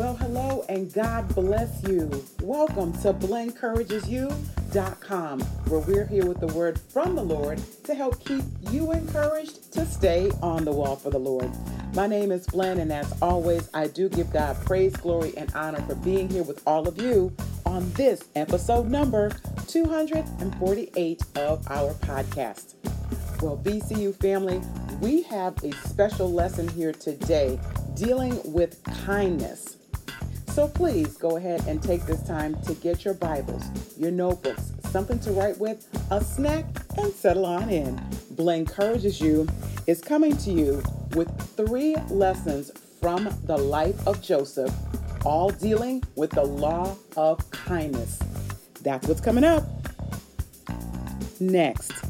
Well, hello and God bless you. Welcome to blencouragesyou.com, where we're here with the word from the Lord to help keep you encouraged to stay on the wall for the Lord. My name is Blen, and as always, I do give God praise, glory, and honor for being here with all of you on this episode number 248 of our podcast. Well, BCU family, we have a special lesson here today dealing with kindness. So please go ahead and take this time to get your Bibles, your notebooks, something to write with, a snack, and settle on in. Blen Encourages You is coming to you with three lessons from the life of Joseph, all dealing with the law of kindness. That's what's coming up. Next.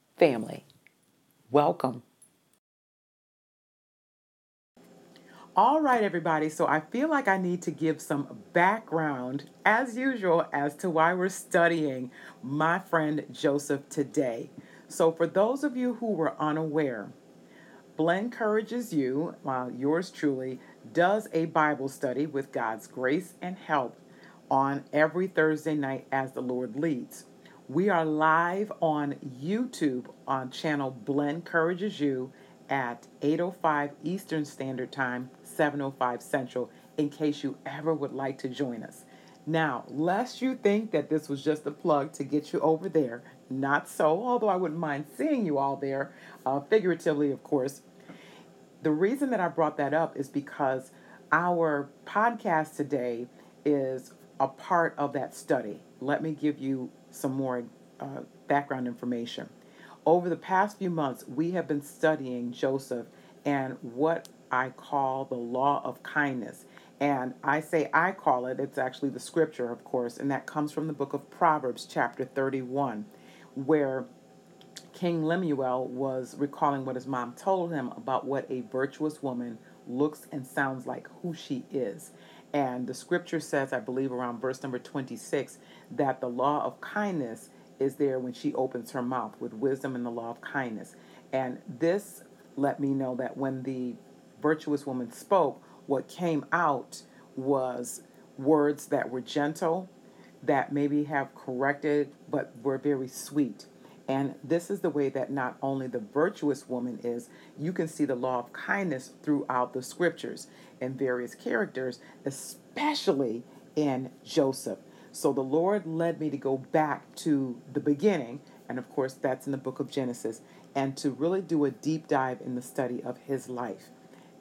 family. Welcome. All right, everybody. So I feel like I need to give some background, as usual, as to why we're studying my friend Joseph today. So, for those of you who were unaware, Blen Encourages You, while yours truly, does a Bible study with God's grace and help on every Thursday night as the Lord leads. We are live on YouTube on channel Blen Encourages You at 8:05 Eastern Standard Time, 7:05 Central in case you ever would like to join us. Now, lest you think that this was just a plug to get you over there, not so, although I wouldn't mind seeing you all there, uh, figuratively, of course. The reason that I brought that up is because our podcast today is a part of that study. Let me give you some more uh, background information. Over the past few months, we have been studying Joseph and what I call the law of kindness. And I say I call it, it's actually the scripture, of course, and that comes from the book of Proverbs, chapter 31, where King Lemuel was recalling what his mom told him about what a virtuous woman looks and sounds like, who she is. And the scripture says, I believe around verse number 26, that the law of kindness is there when she opens her mouth with wisdom and the law of kindness. And this let me know that when the virtuous woman spoke, what came out was words that were gentle, that maybe have corrected, but were very sweet. And this is the way that not only the virtuous woman is, you can see the law of kindness throughout the scriptures and various characters, especially in Joseph. So the Lord led me to go back to the beginning, and of course, that's in the book of Genesis, and to really do a deep dive in the study of his life.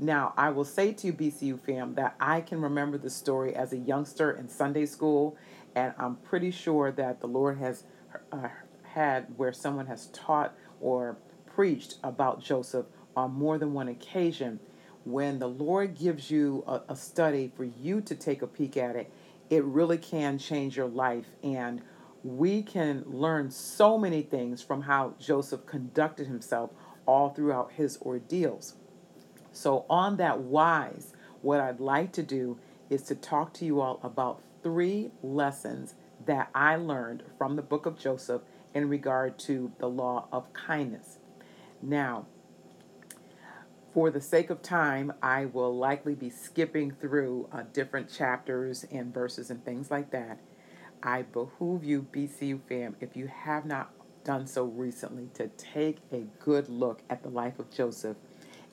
Now, I will say to you, BCU fam, that I can remember the story as a youngster in Sunday school, and I'm pretty sure that the Lord has uh, had where someone has taught or preached about Joseph on more than one occasion. When the Lord gives you a, a study for you to take a peek at it, it really can change your life. And we can learn so many things from how Joseph conducted himself all throughout his ordeals. So, on that wise, what I'd like to do is to talk to you all about three lessons that I learned from the book of Joseph in regard to the law of kindness. Now, for the sake of time, I will likely be skipping through uh, different chapters and verses and things like that. I behoove you, BCU fam, if you have not done so recently to take a good look at the life of Joseph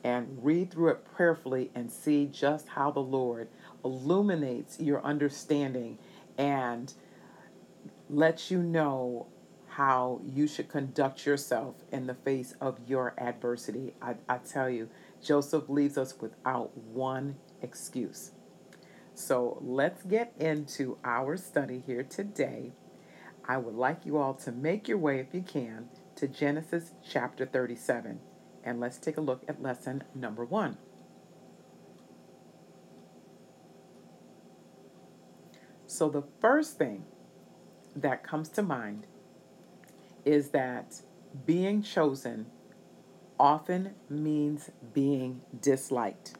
and read through it prayerfully and see just how the Lord illuminates your understanding and lets you know how you should conduct yourself in the face of your adversity. I, I tell you, Joseph leaves us without one excuse. So let's get into our study here today. I would like you all to make your way, if you can, to Genesis chapter 37. And let's take a look at lesson number one. So, the first thing that comes to mind is that being chosen often means being disliked.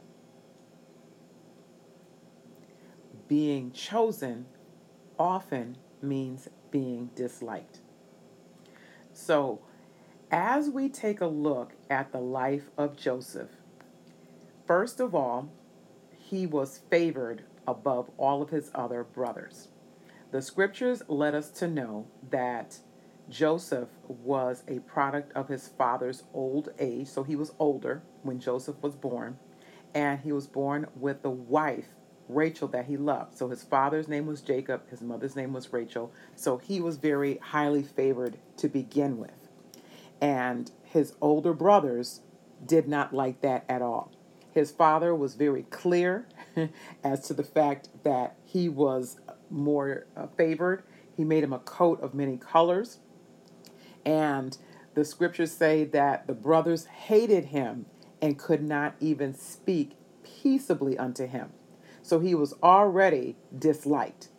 Being chosen often means being disliked. So, as we take a look at the life of Joseph, first of all, he was favored above all of his other brothers. The scriptures let us to know that Joseph was a product of his father's old age, so he was older when Joseph was born, and he was born with the wife, Rachel, that he loved. So his father's name was Jacob, his mother's name was Rachel, so he was very highly favored to begin with. And his older brothers did not like that at all. His father was very clear as to the fact that he was more uh, favored. He made him a coat of many colors and the scriptures say that the brothers hated him and could not even speak peaceably unto him. So he was already disliked.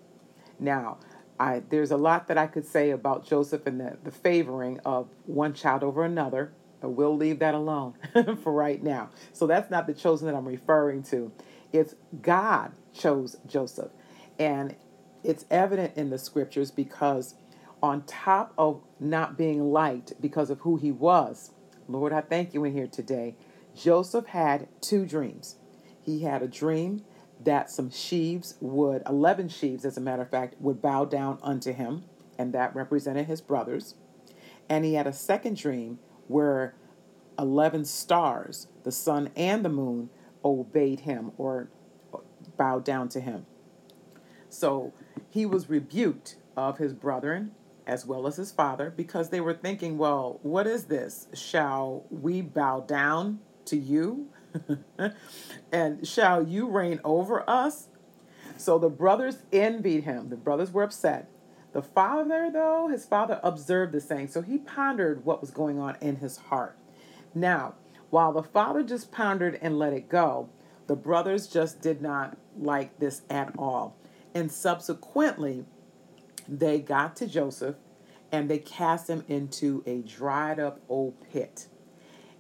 Now, I, there's a lot that I could say about Joseph and the, the favoring of one child over another, but we'll leave that alone for right now. So that's not the chosen that I'm referring to. It's God chose Joseph. And it's evident in the scriptures because on top of not being liked because of who he was, Lord, I thank you in here today. Joseph had two dreams. He had a dream that some sheaves would, 11 sheaves, as a matter of fact, would bow down unto him, and that represented his brothers. And he had a second dream where 11 stars, the sun and the moon, obeyed him or bowed down to him. So he was rebuked of his brethren as well as his father, because they were thinking, well, what is this? Shall we bow down to you? and shall you reign over us? So the brothers envied him. The brothers were upset. The father, though, his father observed the saying, so he pondered what was going on in his heart. Now, while the father just pondered and let it go, the brothers just did not like this at all. And subsequently, they got to Joseph and they cast him into a dried up old pit.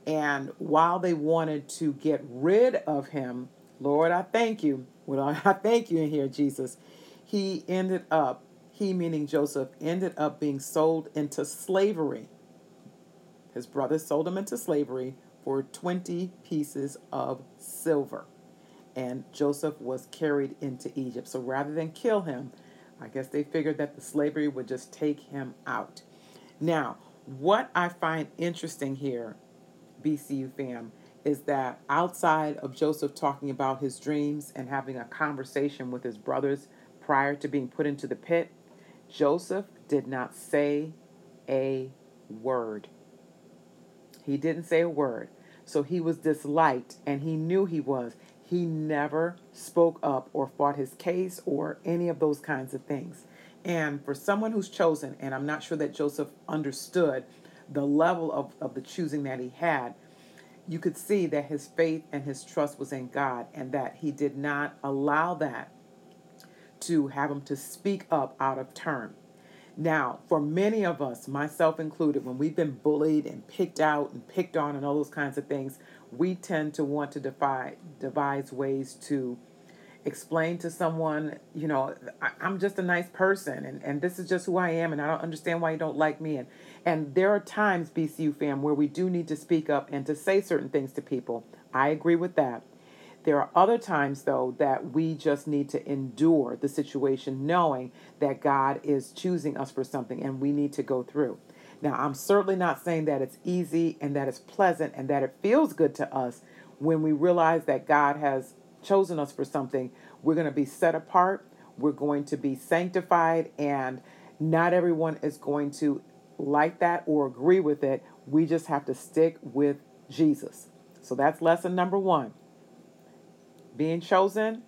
And while they wanted to get rid of him, Lord, I thank you. Well, I thank you in here, Jesus. He ended up, he meaning Joseph, ended up being sold into slavery. His brothers sold him into slavery for 20 pieces of silver. And Joseph was carried into Egypt. So rather than kill him, I guess they figured that the slavery would just take him out. Now, what I find interesting here, BCU fam, is that outside of Joseph talking about his dreams and having a conversation with his brothers prior to being put into the pit, Joseph did not say a word. He didn't say a word. So he was disliked, and he knew he was. He never spoke up or fought his case or any of those kinds of things. And for someone who's chosen, and I'm not sure that Joseph understood the level of, of the choosing that he had, you could see that his faith and his trust was in God and that he did not allow that to have him to speak up out of turn. Now, for many of us, myself included, when we've been bullied and picked out and picked on and all those kinds of things, we tend to want to defy, devise ways to explain to someone, you know, I, am just a nice person and, and this is just who I am and I don't understand why you don't like me. And, and there are times, BCU fam, where we do need to speak up and to say certain things to people. I agree with that. There are other times, though, that we just need to endure the situation knowing that God is choosing us for something and we need to go through. Now, I'm certainly not saying that it's easy and that it's pleasant and that it feels good to us when we realize that God has chosen us for something. We're going to be set apart, we're going to be sanctified, and not everyone is going to like that or agree with it. We just have to stick with Jesus. So that's lesson number one. Being chosen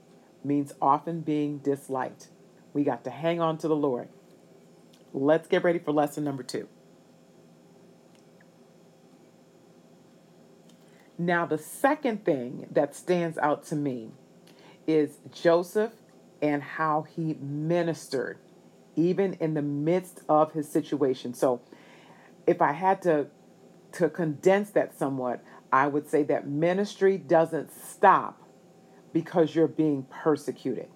means often being disliked. We got to hang on to the Lord. Let's get ready for lesson number two. Now, the second thing that stands out to me is Joseph and how he ministered, even in the midst of his situation. So, if I had to, to condense that somewhat, I would say that ministry doesn't stop because you're being persecuted.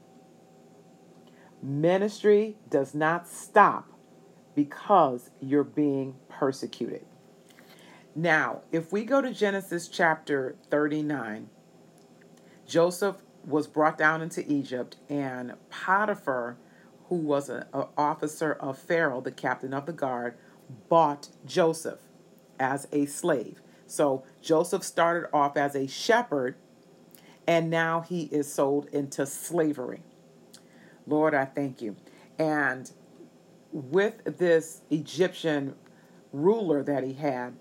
Ministry does not stop because you're being persecuted. Now, if we go to Genesis chapter 39, Joseph was brought down into Egypt, and Potiphar, who was an officer of Pharaoh, the captain of the guard, bought Joseph as a slave. So Joseph started off as a shepherd, and now he is sold into slavery. Lord, I thank you. And with this Egyptian ruler that he had,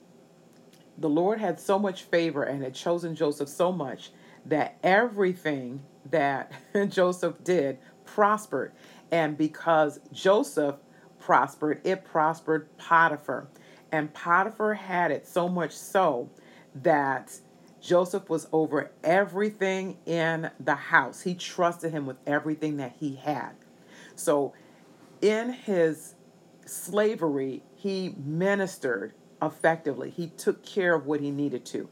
the Lord had so much favor and had chosen Joseph so much that everything that Joseph did prospered. And because Joseph prospered, it prospered Potiphar. And Potiphar had it so much so that Joseph was over everything in the house. He trusted him with everything that he had. So in his slavery, he ministered effectively. He took care of what he needed to.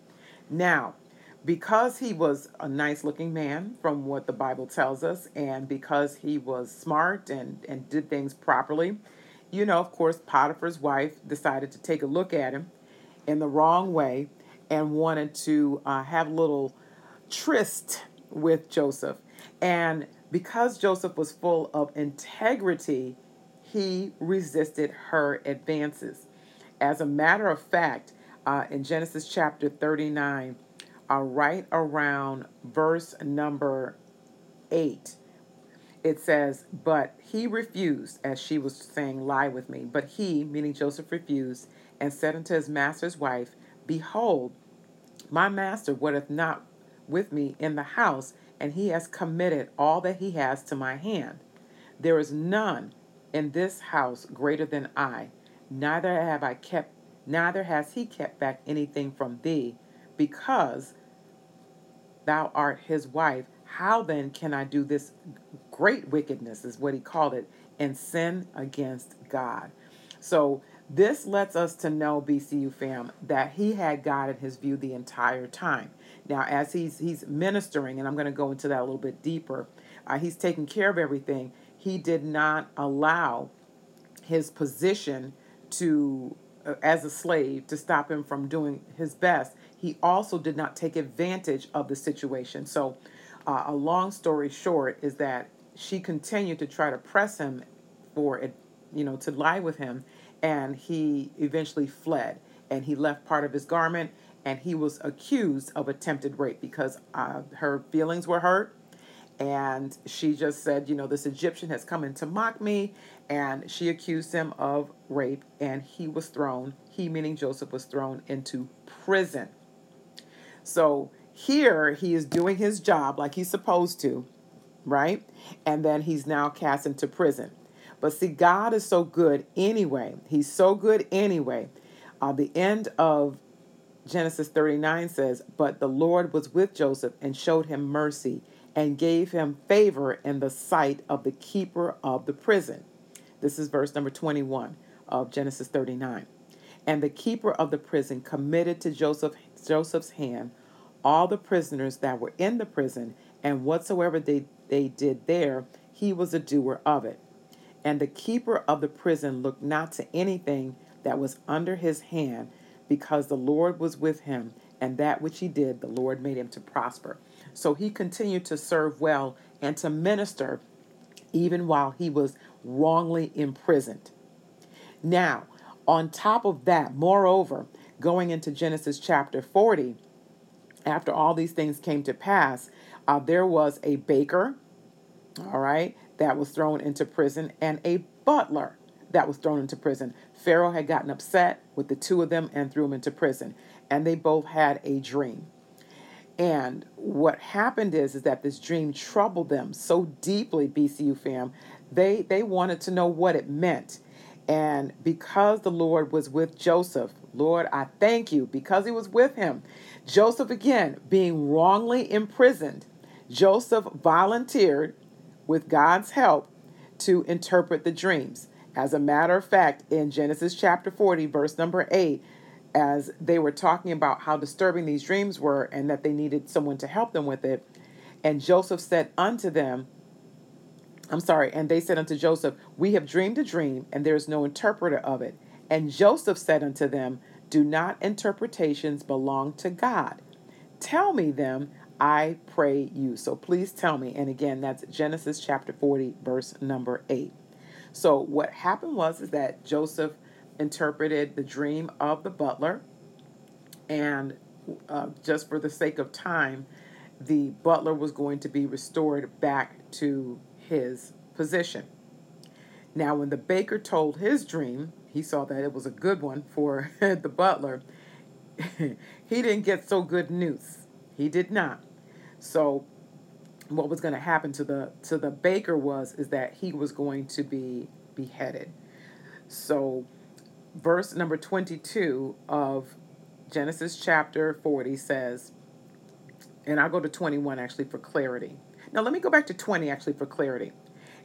Now, because he was a nice looking man, from what the Bible tells us, and because he was smart and, and did things properly, you know, of course, Potiphar's wife decided to take a look at him in the wrong way and wanted to uh, have a little tryst with Joseph. And because Joseph was full of integrity, he resisted her advances. As a matter of fact, uh, in Genesis chapter 39, uh, right around verse number 8, it says, But he refused, as she was saying, Lie with me. But he, meaning Joseph, refused and said unto his master's wife, Behold, my master would not with me in the house, and he has committed all that he has to my hand. There is none in this house greater than I neither have I kept neither has he kept back anything from thee, because thou art his wife. How then can I do this great wickedness, is what he called it, and sin against God? So this lets us to know, BCU fam, that he had God in his view the entire time. Now, as he's he's ministering, and I'm going to go into that a little bit deeper, uh, he's taking care of everything. He did not allow his position to uh, as a slave to stop him from doing his best. He also did not take advantage of the situation. So, uh, a long story short is that she continued to try to press him for it, you know, to lie with him, and he eventually fled and he left part of his garment and he was accused of attempted rape because uh, her feelings were hurt and she just said, you know, this Egyptian has come in to mock me, and she accused him of rape, and he was thrown, he meaning Joseph was thrown into prison. So here he is doing his job like he's supposed to, right? And then he's now cast into prison. But see, God is so good anyway. He's so good anyway. Uh, the end of Genesis 39 says, But the Lord was with Joseph and showed him mercy and gave him favor in the sight of the keeper of the prison. This is verse number 21 of Genesis 39. And the keeper of the prison committed to Joseph, Joseph's hand all the prisoners that were in the prison, and whatsoever they, they did there, he was a doer of it. And the keeper of the prison looked not to anything that was under his hand, because the Lord was with him, and that which he did, the Lord made him to prosper. So he continued to serve well and to minister even while he was wrongly imprisoned. Now, On top of that, moreover, going into Genesis chapter 40, after all these things came to pass, uh, there was a baker, all right, that was thrown into prison, and a butler that was thrown into prison. Pharaoh had gotten upset with the two of them and threw them into prison, and they both had a dream. And what happened is, is that this dream troubled them so deeply, BCU fam, they they wanted to know what it meant. And because the Lord was with Joseph, Lord, I thank you because he was with him. Joseph, again, being wrongly imprisoned, Joseph volunteered with God's help to interpret the dreams. As a matter of fact, in Genesis chapter 40, verse number 8, as they were talking about how disturbing these dreams were and that they needed someone to help them with it, and Joseph said unto them, I'm sorry, and they said unto Joseph, We have dreamed a dream, and there is no interpreter of it. And Joseph said unto them, Do not interpretations belong to God? Tell me them, I pray you. So please tell me. And again, that's Genesis chapter 40, verse number 8. So what happened was is that Joseph interpreted the dream of the butler, and uh, just for the sake of time, the butler was going to be restored back to his position. Now, when the baker told his dream, he saw that it was a good one for the butler. he didn't get so good news. He did not. So, what was going to happen to the to the baker was is that he was going to be beheaded. So, verse number 22 of Genesis chapter 40 says, and I'll go to 21 actually for clarity. Now, let me go back to 20 actually for clarity.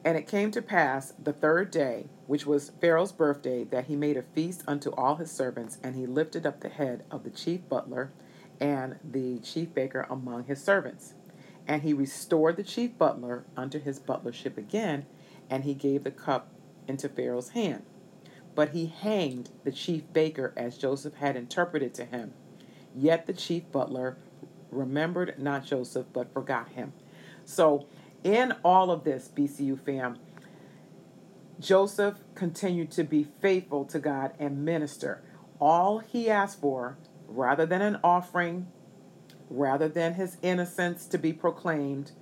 And it came to pass the third day, which was Pharaoh's birthday, that he made a feast unto all his servants, and he lifted up the head of the chief butler and the chief baker among his servants. And he restored the chief butler unto his butlership again, and he gave the cup into Pharaoh's hand. But he hanged the chief baker as Joseph had interpreted to him. Yet the chief butler remembered not Joseph, but forgot him. So, in all of this, BCU fam, Joseph continued to be faithful to God and minister. All he asked for, rather than an offering, rather than his innocence to be proclaimed,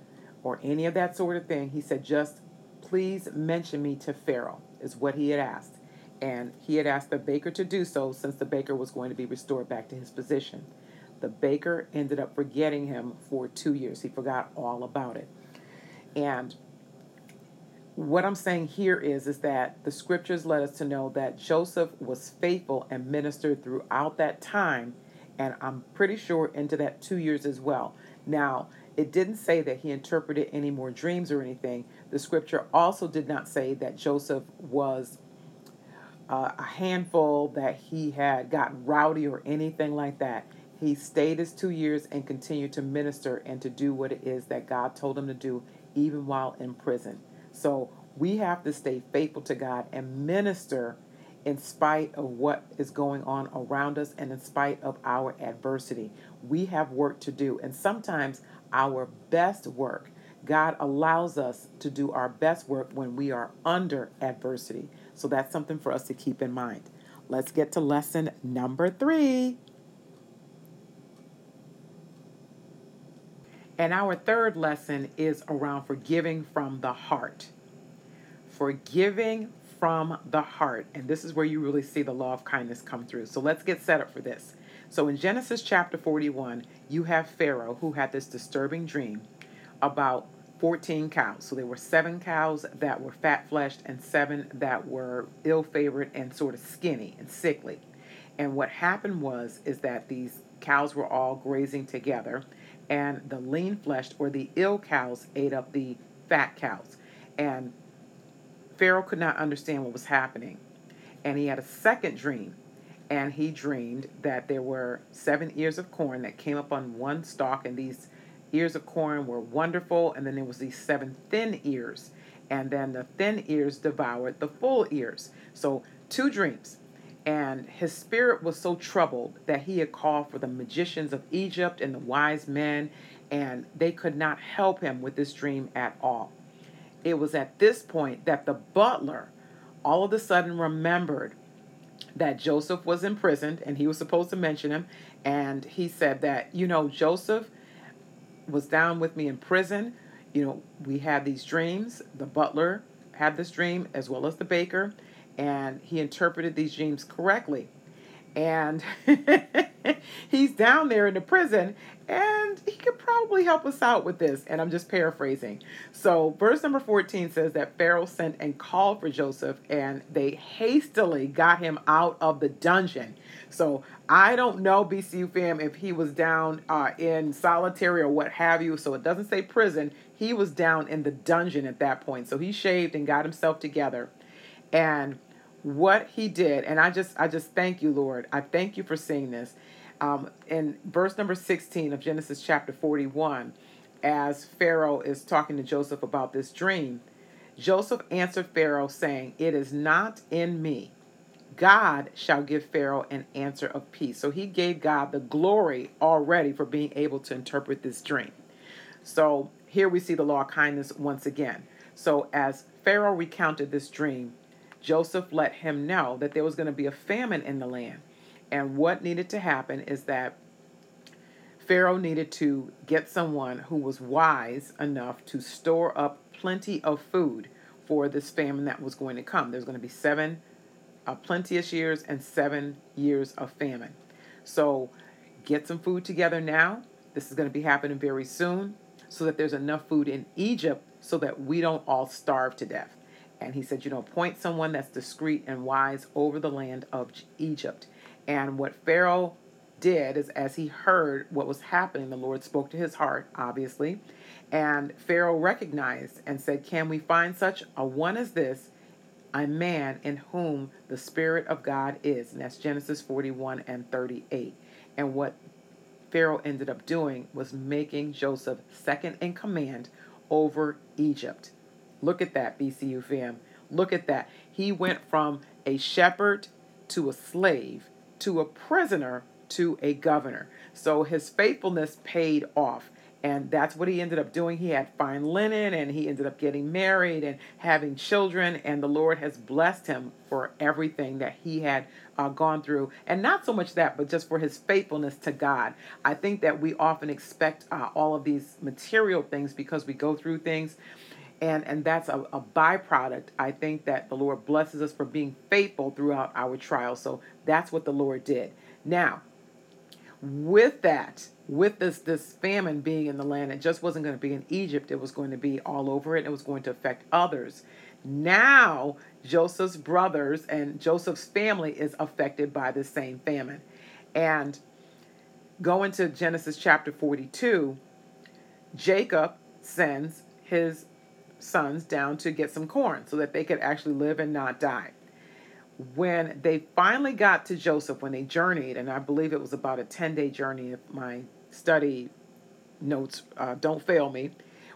or any of that sort of thing, he said, just please mention me to Pharaoh, is what he had asked. And he had asked the baker to do so since the baker was going to be restored back to his position. The baker ended up forgetting him for two years. He forgot all about it. And what I'm saying here is is that the scriptures let us to know that Joseph was faithful and ministered throughout that time, and I'm pretty sure into that two years as well. Now, it didn't say that he interpreted any more dreams or anything. The scripture also did not say that Joseph was uh, a handful, that he had gotten rowdy or anything like that. He stayed his two years and continued to minister and to do what it is that God told him to do, even while in prison. So we have to stay faithful to God and minister in spite of what is going on around us and in spite of our adversity. We have work to do. And sometimes our best work, God allows us to do our best work when we are under adversity. So that's something for us to keep in mind. Let's get to lesson number three. And our third lesson is around forgiving from the heart. Forgiving from the heart. And this is where you really see the law of kindness come through. So let's get set up for this. So in Genesis chapter 41, you have Pharaoh who had this disturbing dream about 14 cows. So there were seven cows that were fat fleshed and seven that were ill favored and sort of skinny and sickly. And what happened was is that these cows were all grazing together and the lean fleshed or the ill cows ate up the fat cows. And Pharaoh could not understand what was happening. And he had a second dream. And he dreamed that there were seven ears of corn that came up on one stalk, and these ears of corn were wonderful. And then there was these seven thin ears, and then the thin ears devoured the full ears. So two dreams. And his spirit was so troubled that he had called for the magicians of Egypt and the wise men, and they could not help him with this dream at all. It was at this point that the butler all of a sudden remembered that Joseph was imprisoned and he was supposed to mention him. And he said that, you know, Joseph was down with me in prison. You know, we had these dreams. The butler had this dream as well as the baker, and he interpreted these dreams correctly. And he's down there in the prison, and he could probably help us out with this. And I'm just paraphrasing. So, verse number 14 says that Pharaoh sent and called for Joseph, and they hastily got him out of the dungeon. So, I don't know, BCU fam, if he was down uh, in solitary or what have you. So, it doesn't say prison. He was down in the dungeon at that point. So, he shaved and got himself together. And what he did, and I just, I just thank you, Lord. I thank you for seeing this um, in verse number 16 of Genesis chapter 41, as Pharaoh is talking to Joseph about this dream, Joseph answered Pharaoh, saying, It is not in me. God shall give Pharaoh an answer of peace. So he gave God the glory already for being able to interpret this dream. So here we see the law of kindness once again. So as Pharaoh recounted this dream, Joseph let him know that there was going to be a famine in the land. And what needed to happen is that Pharaoh needed to get someone who was wise enough to store up plenty of food for this famine that was going to come. There's going to be seven uh, plenteous years and seven years of famine. So get some food together now. This is going to be happening very soon so that there's enough food in Egypt so that we don't all starve to death. And he said, you know, appoint someone that's discreet and wise over the land of Egypt. And what Pharaoh did is, as he heard what was happening, the Lord spoke to his heart, obviously. And Pharaoh recognized and said, Can we find such a one as this, a man in whom the Spirit of God is? And that's Genesis 41 and 38. And what Pharaoh ended up doing was making Joseph second in command over Egypt. Look at that, BCU fam. Look at that. He went from a shepherd to a slave to a prisoner to a governor. So his faithfulness paid off. And that's what he ended up doing. He had fine linen and he ended up getting married and having children. And the Lord has blessed him for everything that he had uh, gone through. And not so much that, but just for his faithfulness to God. I think that we often expect uh, all of these material things because we go through things and and that's a, a byproduct i think that the lord blesses us for being faithful throughout our trials so that's what the lord did now with that with this this famine being in the land it just wasn't going to be in egypt it was going to be all over it it was going to affect others now joseph's brothers and joseph's family is affected by the same famine and going to genesis chapter 42 jacob sends his sons down to get some corn so that they could actually live and not die. When they finally got to Joseph, when they journeyed, and I believe it was about a 10 day journey, if my study notes uh, don't fail me,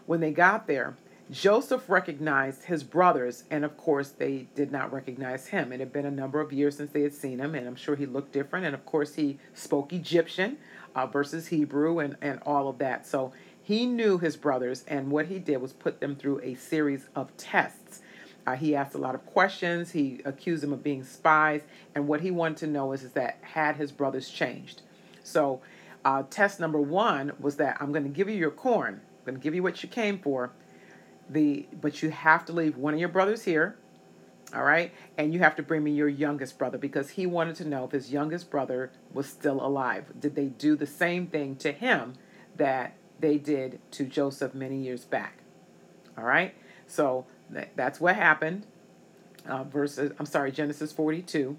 when they got there, Joseph recognized his brothers, and of course, they did not recognize him. It had been a number of years since they had seen him, and I'm sure he looked different. And of course, he spoke Egyptian uh, versus Hebrew and, and all of that. So he knew his brothers, and what he did was put them through a series of tests. Uh, he asked a lot of questions. He accused them of being spies, and what he wanted to know is, is that had his brothers changed. So, uh, test number one was that I'm going to give you your corn. I'm going to give you what you came for. The but you have to leave one of your brothers here. All right, and you have to bring me your youngest brother because he wanted to know if his youngest brother was still alive. Did they do the same thing to him that they did to Joseph many years back. All right, so that's what happened. Uh, verses, I'm sorry, Genesis 42.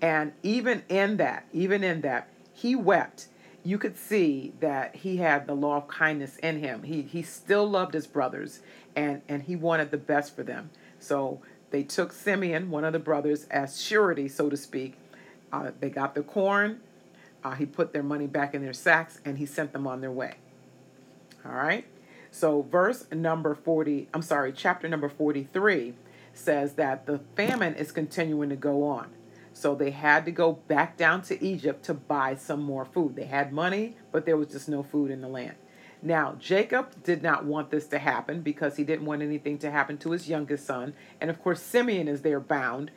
And even in that, even in that, he wept. You could see that he had the law of kindness in him. He he still loved his brothers, and and he wanted the best for them. So they took Simeon, one of the brothers, as surety, so to speak. Uh, they got the corn. Uh, he put their money back in their sacks, and he sent them on their way. All right. So, verse number 40, I'm sorry, chapter number 43 says that the famine is continuing to go on. So, they had to go back down to Egypt to buy some more food. They had money, but there was just no food in the land. Now, Jacob did not want this to happen because he didn't want anything to happen to his youngest son. And of course, Simeon is there bound.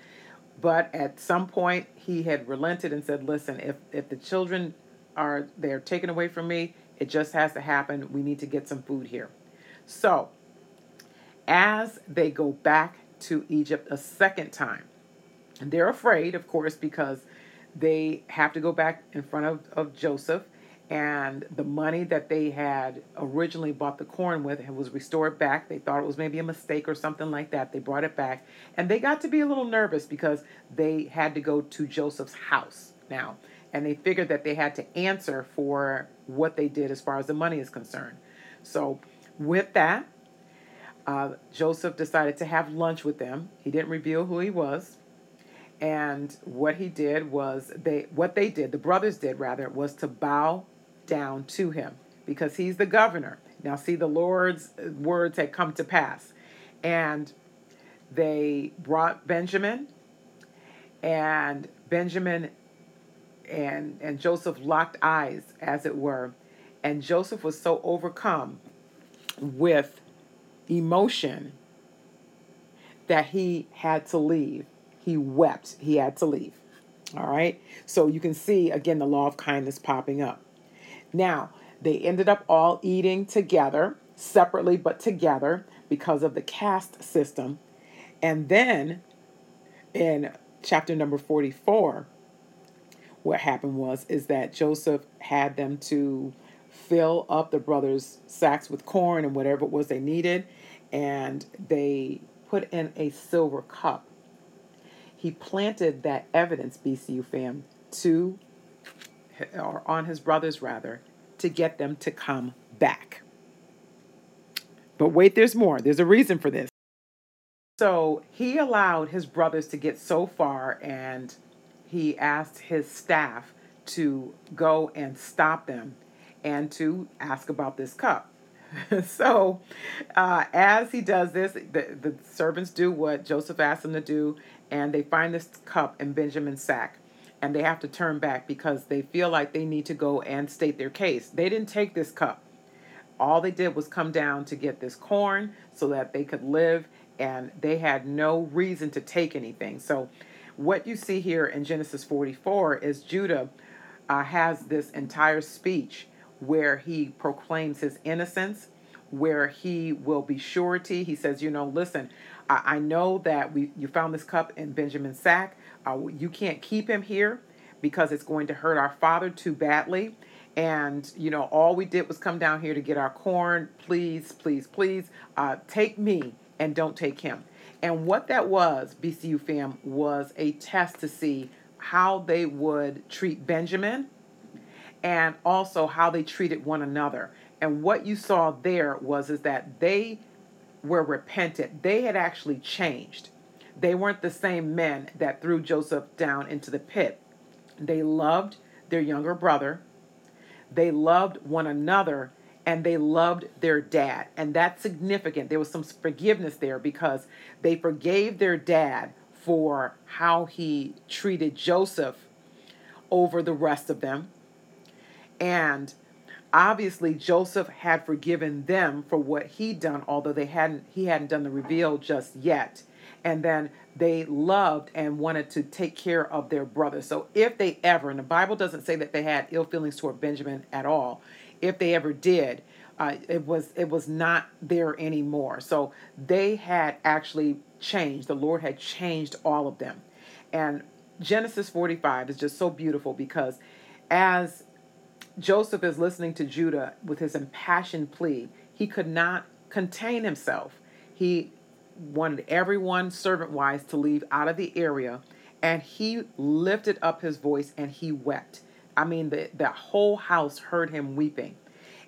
But at some point, he had relented and said, Listen, if, if the children are they're taken away from me, it just has to happen. We need to get some food here. So, as they go back to Egypt a second time, and they're afraid, of course, because they have to go back in front of, of Joseph and the money that they had originally bought the corn with was restored back. They thought it was maybe a mistake or something like that. They brought it back, and they got to be a little nervous because they had to go to Joseph's house now, and they figured that they had to answer for what they did as far as the money is concerned. So, with that, uh, Joseph decided to have lunch with them. He didn't reveal who he was. And what he did was they what they did, the brothers did rather, was to bow down to him because he's the governor. Now, see, the Lord's uh, words had come to pass. And they brought Benjamin, and Benjamin and, and Joseph locked eyes, as it were. And Joseph was so overcome with emotion that he had to leave. He wept. He had to leave. All right. So you can see again the law of kindness popping up. Now, they ended up all eating together, separately but together, because of the caste system. And then in chapter number 44, what happened was is that Joseph had them to fill up the brothers' sacks with corn and whatever it was they needed, and they put in a silver cup. He planted that evidence, BCU fam, to or on his brothers rather, to get them to come back. But wait, there's more. There's a reason for this. So he allowed his brothers to get so far, and he asked his staff to go and stop them and to ask about this cup. so, uh, as he does this, the, the servants do what Joseph asked them to do, and they find this cup in Benjamin's sack and they have to turn back because they feel like they need to go and state their case. They didn't take this cup. All they did was come down to get this corn so that they could live, and they had no reason to take anything. So, what you see here in Genesis 44 is Judah uh, has this entire speech where he proclaims his innocence, where he will be surety. He says, You know, listen, I, I know that we you found this cup in Benjamin's sack uh, you can't keep him here because it's going to hurt our father too badly. And, you know, all we did was come down here to get our corn. Please, please, please uh, take me and don't take him. And what that was, BCU fam, was a test to see how they would treat Benjamin and also how they treated one another. And what you saw there was is that they were repentant. They had actually changed. They weren't the same men that threw Joseph down into the pit. They loved their younger brother, they loved one another, and they loved their dad. And that's significant. There was some forgiveness there because they forgave their dad for how he treated Joseph over the rest of them. And obviously Joseph had forgiven them for what he'd done, although they hadn't he hadn't done the reveal just yet and then they loved and wanted to take care of their brother. So if they ever, and the Bible doesn't say that they had ill feelings toward Benjamin at all, if they ever did, uh, it was it was not there anymore. So they had actually changed. The Lord had changed all of them, and Genesis 45 is just so beautiful because as Joseph is listening to Judah with his impassioned plea, he could not contain himself. He wanted everyone servant wise to leave out of the area and he lifted up his voice and he wept. I mean the, the whole house heard him weeping.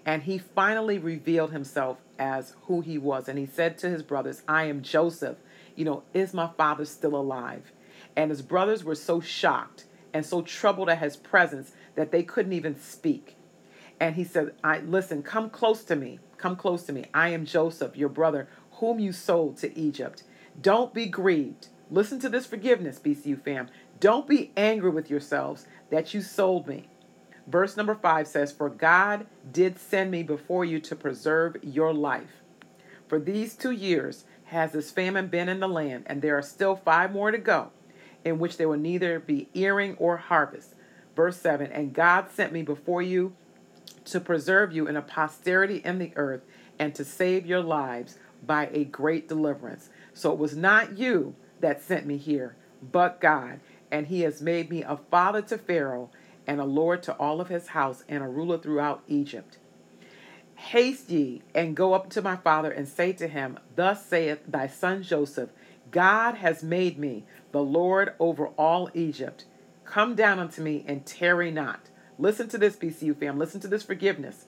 And he finally revealed himself as who he was. And he said to his brothers i am joseph. You know is my father still alive? And his brothers were so shocked and so troubled at his presence that they couldn't even speak and he said i listen come close to me come close to me i am joseph your brother whom you sold to Egypt. Don't be grieved. Listen to this forgiveness, BCU fam. Don't be angry with yourselves that you sold me. Verse number five says, For God did send me before you to preserve your life. For these two years has this famine been in the land, and there are still five more to go. in which there will neither be earing or harvest. Verse 7 And God sent me before you to preserve you in a posterity in the earth and to save your lives by a great deliverance. So it was not you that sent me here, but God. And he has made me a father to Pharaoh and a lord to all of his house and a ruler throughout Egypt. Haste ye and go up to my father and say to him, Thus saith thy son Joseph, God has made me the Lord over all Egypt. Come down unto me and tarry not. Listen to this, BCU fam. Listen to this forgiveness.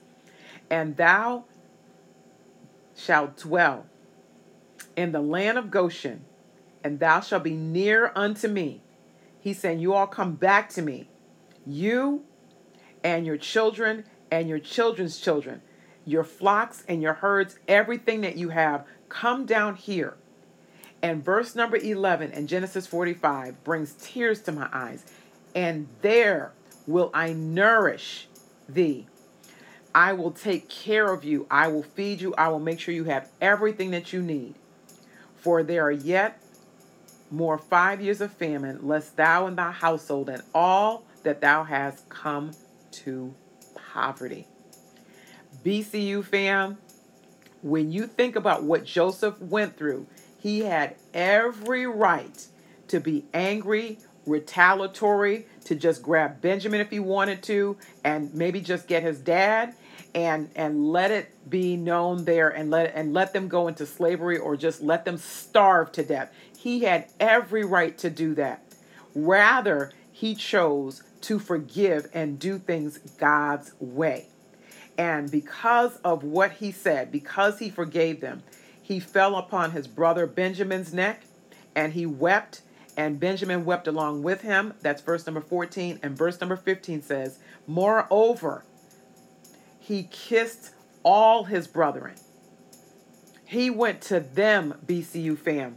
And thou shalt dwell in the land of Goshen, and thou shalt be near unto me. He's saying, You all come back to me, you and your children and your children's children, your flocks and your herds, everything that you have, come down here. And verse number 11 in Genesis 45 brings tears to my eyes. And there will I nourish thee. I will take care of you. I will feed you. I will make sure you have everything that you need. For there are yet more five years of famine, lest thou and thy household and all that thou hast come to poverty. BCU fam, when you think about what Joseph went through, he had every right to be angry, retaliatory, to just grab Benjamin if he wanted to, and maybe just get his dad and and let it be known there and let and let them go into slavery or just let them starve to death. He had every right to do that. Rather, he chose to forgive and do things God's way. And because of what he said, because he forgave them, he fell upon his brother Benjamin's neck and he wept, and Benjamin wept along with him. That's verse number 14. And verse number 15 says, Moreover, he kissed all his brethren. He went to them, BCU fam.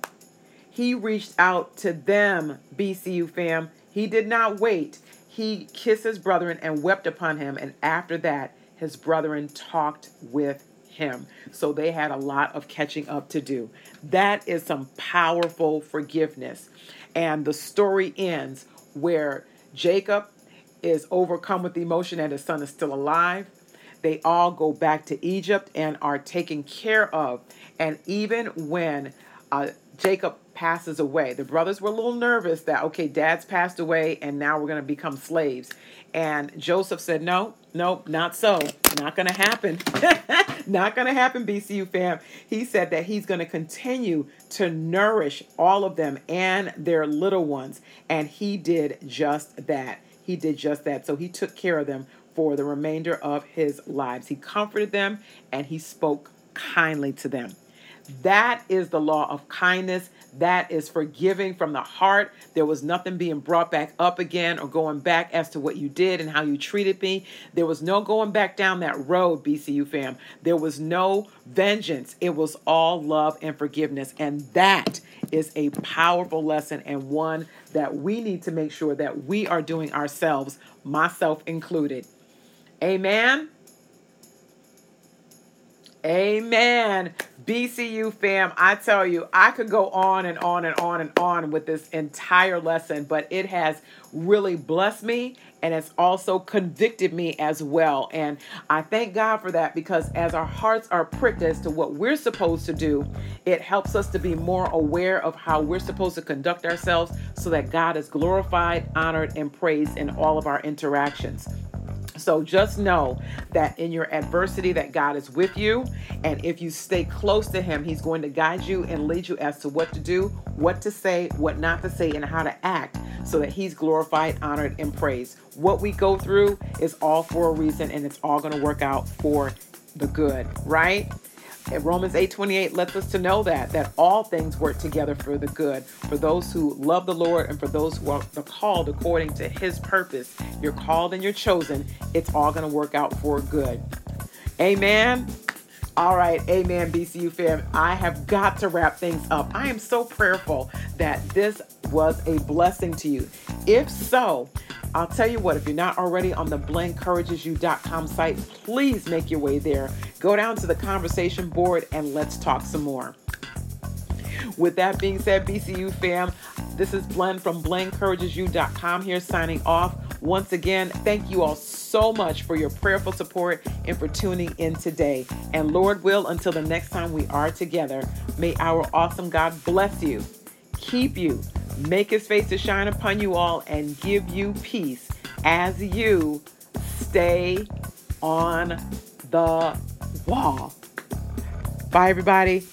He reached out to them, BCU fam. He did not wait. He kissed his brethren and wept upon him. And after that, his brethren talked with him. So they had a lot of catching up to do. That is some powerful forgiveness. And the story ends where Jacob is overcome with emotion and his son is still alive. They all go back to Egypt and are taken care of. And even when uh, Jacob passes away, the brothers were a little nervous that, okay, dad's passed away and now we're going to become slaves. And Joseph said, no, no, not so. Not going to happen. not going to happen, BCU fam. He said that he's going to continue to nourish all of them and their little ones. And he did just that. He did just that. So he took care of them for the remainder of his lives. He comforted them and he spoke kindly to them. That is the law of kindness. That is forgiving from the heart. There was nothing being brought back up again or going back as to what you did and how you treated me. There was no going back down that road, BCU fam. There was no vengeance. It was all love and forgiveness. And that is a powerful lesson and one that we need to make sure that we are doing ourselves, myself included. Amen. Amen. BCU fam, I tell you, I could go on and on and on and on with this entire lesson, but it has really blessed me and it's also convicted me as well. And I thank God for that because as our hearts are pricked as to what we're supposed to do, it helps us to be more aware of how we're supposed to conduct ourselves so that God is glorified, honored, and praised in all of our interactions. So just know that in your adversity that God is with you and if you stay close to him, he's going to guide you and lead you as to what to do, what to say, what not to say and how to act so that he's glorified, honored and praised. What we go through is all for a reason and it's all going to work out for the good, right? And Romans 8:28 lets us to know that that all things work together for the good for those who love the Lord and for those who are called according to his purpose. You're called and you're chosen. It's all going to work out for good. Amen. All right, amen, BCU fam. I have got to wrap things up. I am so prayerful that this was a blessing to you. If so, I'll tell you what, if you're not already on the blenencouragesyou.com site, please make your way there. Go down to the conversation board and let's talk some more. With that being said, BCU fam, This is Blend from BlendCouragesYou.com here signing off. Once again, thank you all so much for your prayerful support and for tuning in today. And Lord will, until the next time we are together, may our awesome God bless you, keep you, make his face to shine upon you all, and give you peace as you stay on the wall. Bye, everybody.